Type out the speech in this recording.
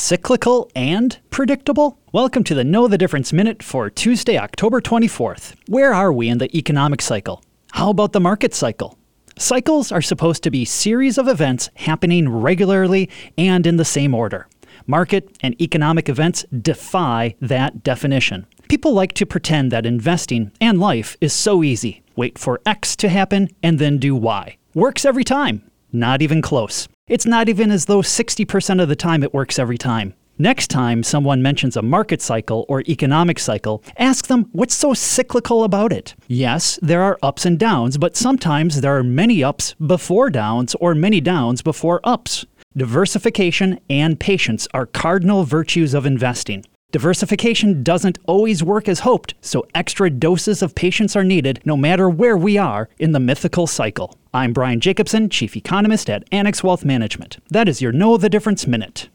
cyclical and predictable? Welcome to the Know the Difference Minute for Tuesday, October 24th. Where are we in the economic cycle? How about the market cycle? Cycles are supposed to be series of events happening regularly and in the same order. Market and economic events defy that definition. People like to pretend that investing and life is so easy. Wait for X to happen and then do Y. Works every time. Not even close. It's not even as though 60% of the time it works every time. Next time someone mentions a market cycle or economic cycle, ask them what's so cyclical about it. Yes, there are ups and downs, but sometimes there are many ups before downs or many downs before ups. Diversification and patience are cardinal virtues of investing. Diversification doesn't always work as hoped, so extra doses of patience are needed no matter where we are in the mythical cycle. I'm Brian Jacobson, Chief Economist at Annex Wealth Management. That is your Know the Difference Minute.